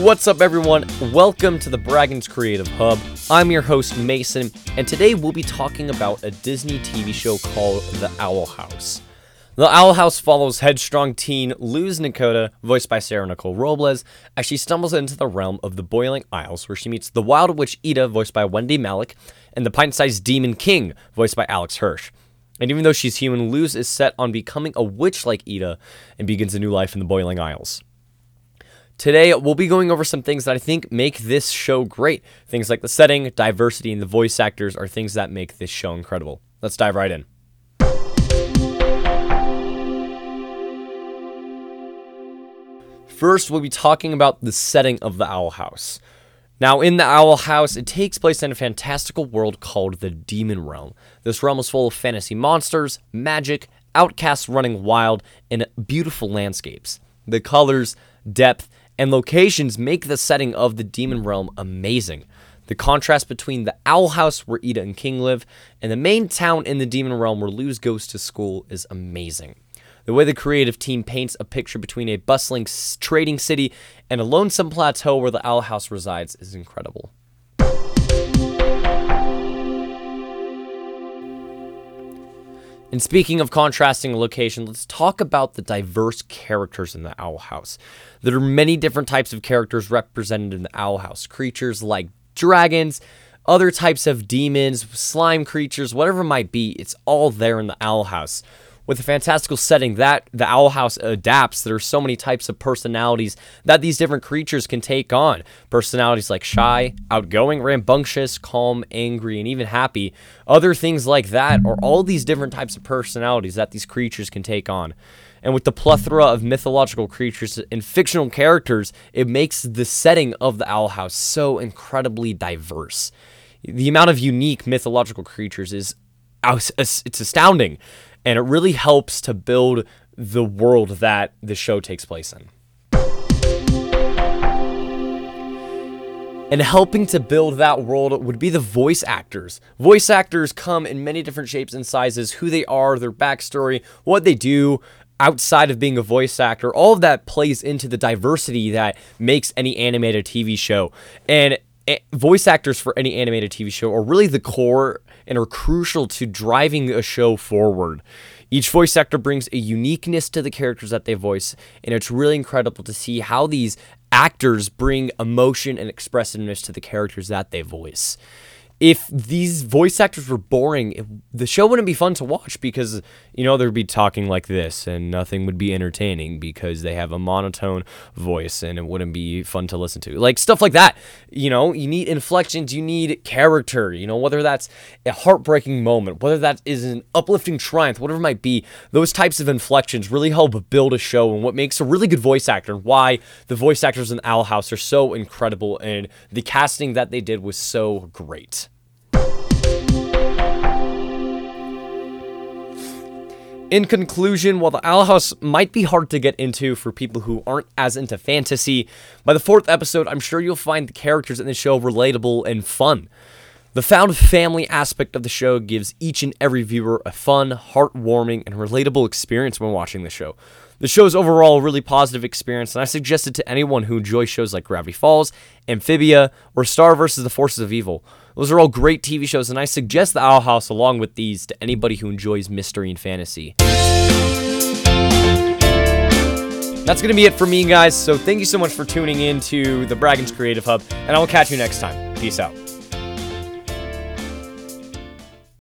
What's up, everyone? Welcome to the Braggins Creative Hub. I'm your host, Mason, and today we'll be talking about a Disney TV show called The Owl House. The Owl House follows headstrong teen Luz Noceda, voiced by Sarah Nicole Robles, as she stumbles into the realm of the Boiling Isles, where she meets the Wild Witch Ida, voiced by Wendy Malick, and the pint sized Demon King, voiced by Alex Hirsch. And even though she's human, Luz is set on becoming a witch like Ida and begins a new life in the Boiling Isles. Today, we'll be going over some things that I think make this show great. Things like the setting, diversity, and the voice actors are things that make this show incredible. Let's dive right in. First, we'll be talking about the setting of the Owl House. Now, in the Owl House, it takes place in a fantastical world called the Demon Realm. This realm is full of fantasy monsters, magic, outcasts running wild, and beautiful landscapes. The colors, depth, and locations make the setting of the Demon Realm amazing. The contrast between the Owl House, where Ida and King live, and the main town in the Demon Realm, where Luz goes to school, is amazing. The way the creative team paints a picture between a bustling trading city and a lonesome plateau where the Owl House resides is incredible. And speaking of contrasting location, let's talk about the diverse characters in the Owl House. There are many different types of characters represented in the Owl House. Creatures like dragons, other types of demons, slime creatures, whatever it might be, it's all there in the Owl House with a fantastical setting that the Owl House adapts. There are so many types of personalities that these different creatures can take on. Personalities like shy, outgoing, rambunctious, calm, angry, and even happy. Other things like that are all these different types of personalities that these creatures can take on. And with the plethora of mythological creatures and fictional characters, it makes the setting of the Owl House so incredibly diverse. The amount of unique mythological creatures is it's astounding and it really helps to build the world that the show takes place in. And helping to build that world would be the voice actors. Voice actors come in many different shapes and sizes, who they are, their backstory, what they do outside of being a voice actor. All of that plays into the diversity that makes any animated TV show. And eh, voice actors for any animated TV show are really the core and are crucial to driving a show forward. Each voice actor brings a uniqueness to the characters that they voice, and it's really incredible to see how these actors bring emotion and expressiveness to the characters that they voice if these voice actors were boring, the show wouldn't be fun to watch because, you know, they'd be talking like this and nothing would be entertaining because they have a monotone voice and it wouldn't be fun to listen to. Like stuff like that. You know, you need inflections, you need character, you know, whether that's a heartbreaking moment, whether that is an uplifting triumph, whatever it might be, those types of inflections really help build a show and what makes a really good voice actor and why the voice actors in Owl House are so incredible and the casting that they did was so great. In conclusion, while the Owl House might be hard to get into for people who aren't as into fantasy, by the fourth episode, I'm sure you'll find the characters in the show relatable and fun. The found family aspect of the show gives each and every viewer a fun, heartwarming, and relatable experience when watching the show. The show is overall a really positive experience, and I suggest it to anyone who enjoys shows like Gravity Falls, Amphibia, or Star vs. the Forces of Evil. Those are all great TV shows, and I suggest The Owl House along with these to anybody who enjoys mystery and fantasy. That's going to be it for me, guys. So thank you so much for tuning in to the Braggins Creative Hub, and I will catch you next time. Peace out.